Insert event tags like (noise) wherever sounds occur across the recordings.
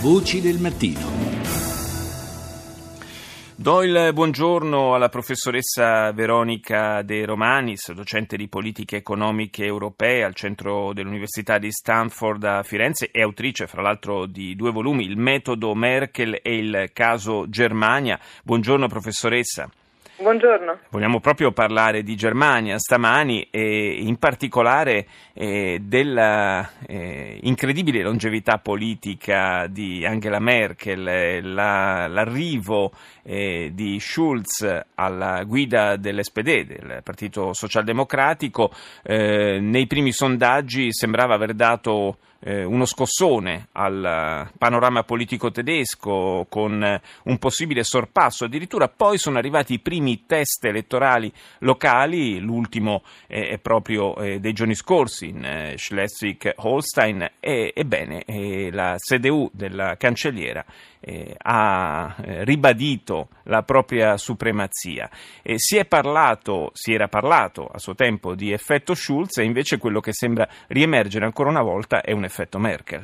Voci del mattino. Do il buongiorno alla professoressa Veronica De Romanis, docente di politiche economiche europee al centro dell'Università di Stanford a Firenze e autrice, fra l'altro, di due volumi, Il metodo Merkel e il caso Germania. Buongiorno professoressa. Buongiorno. Vogliamo proprio parlare di Germania stamani e in particolare eh, della eh, incredibile longevità politica di Angela Merkel, eh, la, l'arrivo eh, di Schulz alla guida dell'SPD, del Partito Socialdemocratico, eh, nei primi sondaggi sembrava aver dato eh, uno scossone al panorama politico tedesco con eh, un possibile sorpasso. Addirittura poi sono arrivati i primi test elettorali locali, l'ultimo eh, è proprio eh, dei giorni scorsi in eh, Schleswig-Holstein e ebbene eh, la CDU della cancelliera ha ribadito la propria supremazia. si è parlato, si era parlato a suo tempo di effetto Schulz e invece quello che sembra riemergere ancora una volta è un effetto Merkel.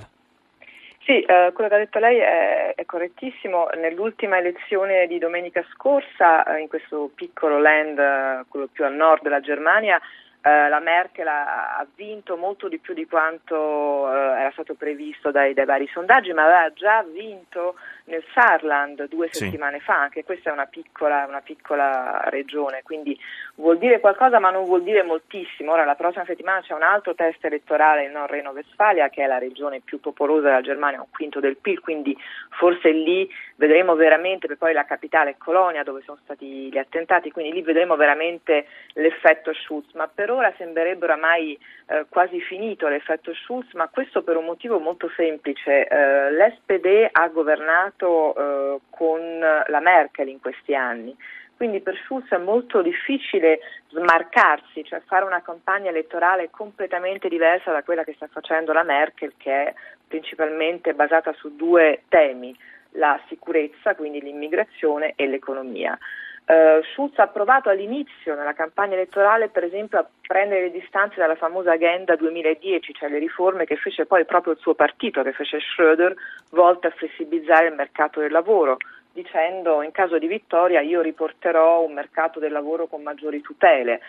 Sì, eh, quello che ha detto lei è, è, correttissimo. Nell'ultima elezione di domenica scorsa, eh, in questo piccolo land, eh, quello più a nord della Germania, eh, la Merkel ha, ha, vinto molto di più di quanto eh, era stato previsto dai, dai, vari sondaggi, ma aveva già vinto nel Saarland due sì. settimane fa, anche questa è una piccola, una piccola, regione, quindi vuol dire qualcosa ma non vuol dire moltissimo. Ora la prossima settimana c'è un altro test elettorale in Nord Reno-Westfalia, che è la regione più popolosa della Germania, un quinto del PIL, quindi forse lì vedremo veramente, poi la capitale è Colonia dove sono stati gli attentati, quindi lì vedremo veramente l'effetto Schulz, ma per ora sembrerebbe oramai eh, quasi finito l'effetto Schulz, ma questo per un motivo molto semplice. Eh, L'SPD ha governato eh, con la Merkel in questi anni. Quindi per Schulz è molto difficile smarcarsi, cioè fare una campagna elettorale completamente diversa da quella che sta facendo la Merkel, che è principalmente basata su due temi, la sicurezza, quindi l'immigrazione e l'economia. Uh, Schulz ha provato all'inizio nella campagna elettorale per esempio a prendere le distanze dalla famosa agenda 2010, cioè le riforme che fece poi proprio il suo partito, che fece Schröder, volte a flessibilizzare il mercato del lavoro, dicendo in caso di vittoria io riporterò un mercato del lavoro con maggiori tutele.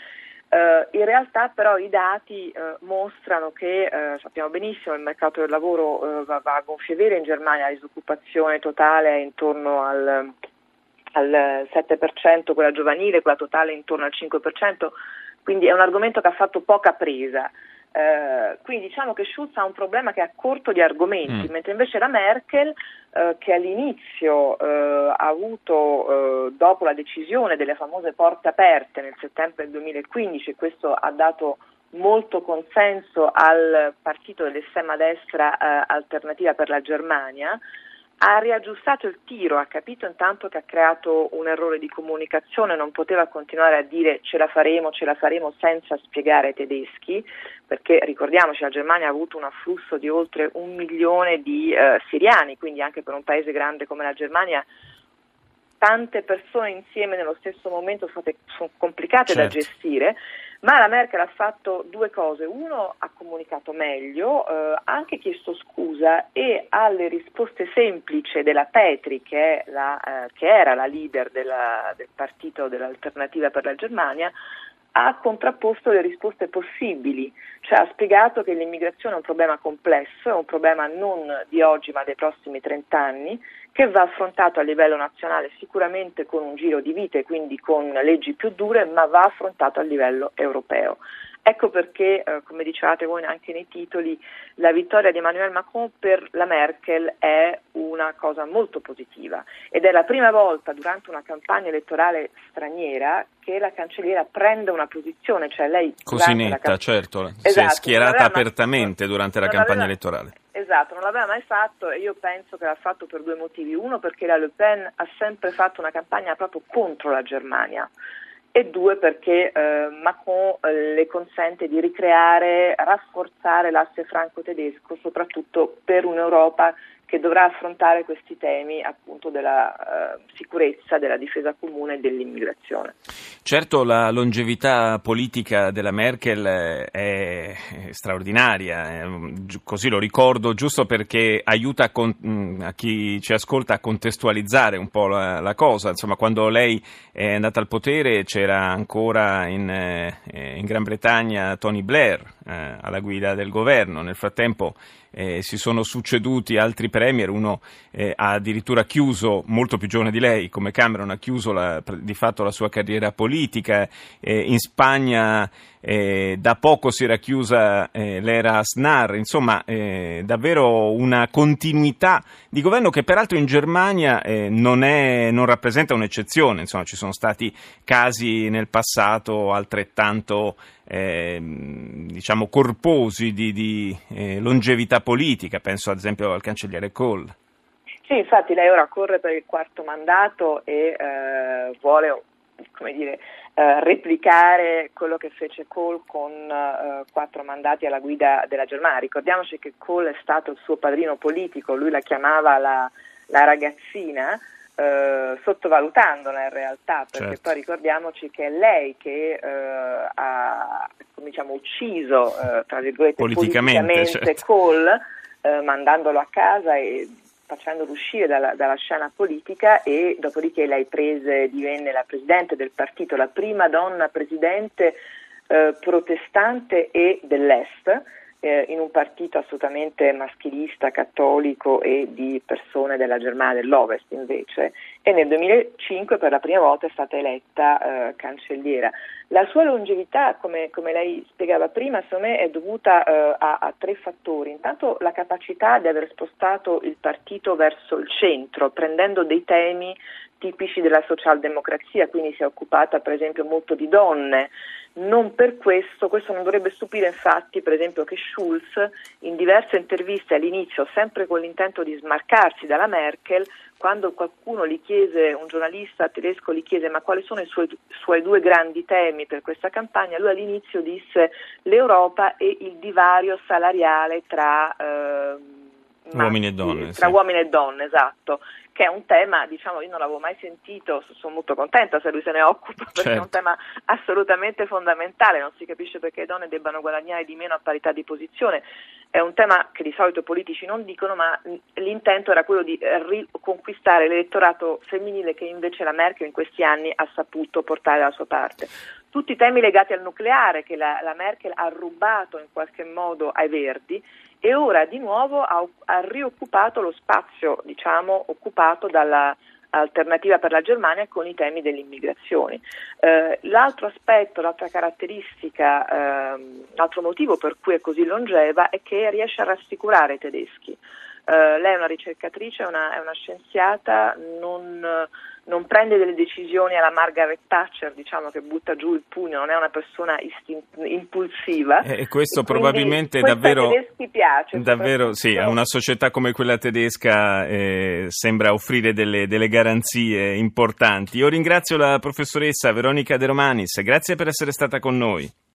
Uh, in realtà però i dati uh, mostrano che, uh, sappiamo benissimo, il mercato del lavoro va, va, a gonfie vere in Germania, la disoccupazione totale è intorno al al 7%, quella giovanile, quella totale intorno al 5%, quindi è un argomento che ha fatto poca presa. Eh, quindi diciamo che Schulz ha un problema che è a corto di argomenti, mm. mentre invece la Merkel, eh, che all'inizio eh, ha avuto, eh, dopo la decisione delle famose porte aperte nel settembre del 2015, questo ha dato molto consenso al partito dell'estrema destra eh, alternativa per la Germania, ha riaggiustato il tiro, ha capito intanto che ha creato un errore di comunicazione, non poteva continuare a dire ce la faremo, ce la faremo senza spiegare ai tedeschi, perché ricordiamoci la Germania ha avuto un afflusso di oltre un milione di eh, siriani, quindi anche per un paese grande come la Germania tante persone insieme nello stesso momento sono, complicate certo. da gestire ma la Merkel ha fatto due cose. Uno, ha comunicato meglio, eh, ha anche chiesto scusa e alle risposte semplici della Petri, che, la, eh, che era la leader della, del partito dell'alternativa per la Germania, ha contrapposto le risposte possibili, cioè ha spiegato che l'immigrazione è un problema complesso, è un problema non di oggi ma dei prossimi 30 anni, che va affrontato a livello nazionale sicuramente con un giro di vite, quindi con leggi più dure, ma va affrontato a livello europeo. Ecco perché, eh, come dicevate voi anche nei titoli, la vittoria di Emmanuel Macron per la Merkel è una cosa molto positiva ed è la prima volta durante una campagna elettorale straniera che la cancelliera prende una posizione, cioè lei... Così netta, camp- certo, esatto, si è schierata apertamente durante la campagna aveva, elettorale. Esatto, non l'aveva mai fatto e io penso che l'ha fatto per due motivi. Uno perché la Le Pen ha sempre fatto una campagna proprio contro la Germania e due perché eh, Macron eh, le consente di ricreare, rafforzare l'asse franco-tedesco, soprattutto per un'Europa che dovrà affrontare questi temi appunto della eh, sicurezza, della difesa comune e dell'immigrazione. Certo la longevità politica della Merkel è straordinaria, così lo ricordo giusto perché aiuta a, con, mm, a chi ci ascolta a contestualizzare un po' la, la, cosa, insomma quando lei è andata al potere c'era ancora in, eh, in Gran Bretagna Tony Blair eh, alla guida del governo, nel frattempo eh, si sono succeduti altri premier, uno eh, ha addirittura chiuso, molto più giovane di lei, come Cameron, ha chiuso la, di fatto la sua carriera politica, eh, in Spagna eh, da poco si era chiusa eh, l'era Snar, insomma eh, davvero una continuità di governo che peraltro in Germania non, è, non, rappresenta un'eccezione, insomma ci sono stati casi nel passato altrettanto diciamo corposi di, di longevità politica, penso ad esempio al cancelliere Kohl. Sì, infatti lei ora corre per il quarto mandato e eh, vuole come dire, eh, replicare quello che fece Kohl con eh, quattro mandati alla guida della Germania. Ricordiamoci che Kohl è stato il suo padrino politico, lui la chiamava la, la ragazzina, eh, sottovalutandola in realtà, perché certo. poi ricordiamoci che è lei che eh, ha diciamo, ucciso, eh, tra virgolette, politicamente, politicamente certo. Kohl, mandandolo a casa e facendolo uscire dalla, dalla, scena politica e dopodiché lei prese, divenne la presidente del partito, la prima donna presidente eh, protestante e dell'Est eh, in un partito assolutamente maschilista, cattolico e di persone della Germania dell'Ovest invece e nel 2005 per la prima volta è stata eletta eh, cancelliera. La sua longevità, come, come, lei spiegava prima, secondo me è dovuta eh, a, a, tre fattori. Intanto la capacità di aver spostato il partito verso il centro, prendendo dei temi tipici della socialdemocrazia, quindi si è occupata per esempio molto di donne. Non per questo, questo non dovrebbe stupire infatti per esempio che Schulz in diverse interviste all'inizio, sempre con l'intento di smarcarsi dalla Merkel, quando qualcuno gli chiese, un giornalista tedesco gli chiese ma quali sono i suoi, suoi due grandi temi per questa campagna, lui all'inizio disse l'Europa e il divario salariale tra... Eh, uomini e donne. Tra sì. uomini e donne, esatto, che è un tema, diciamo, io non l'avevo mai sentito, sono molto contenta se lui se ne occupa, (laughs) perché certo. è un certo. tema assolutamente fondamentale, non si capisce perché le donne debbano guadagnare di meno a parità di posizione, è un tema che di solito i politici non dicono, ma l'intento era quello di riconquistare l'elettorato femminile che invece la Merkel in questi anni ha saputo portare dalla sua parte. Tutti i temi legati al nucleare che la, la Merkel ha rubato in qualche modo ai Verdi e ora di nuovo ha, ha rioccupato lo spazio diciamo, occupato dalla alternativa per la Germania con i temi delle immigrazioni. Eh, l'altro aspetto, l'altra caratteristica, eh, l'altro motivo per cui è così longeva è che riesce a rassicurare i tedeschi. Eh, lei è una ricercatrice, una, è una scienziata, non, non, prende delle decisioni alla Margaret Thatcher, diciamo che butta giù il pugno, non è una persona istin- impulsiva. E questo e probabilmente davvero, piace, davvero sì, a una società come quella tedesca eh, sembra offrire delle, delle garanzie importanti. Io ringrazio la professoressa Veronica De Romanis, grazie per essere stata con noi.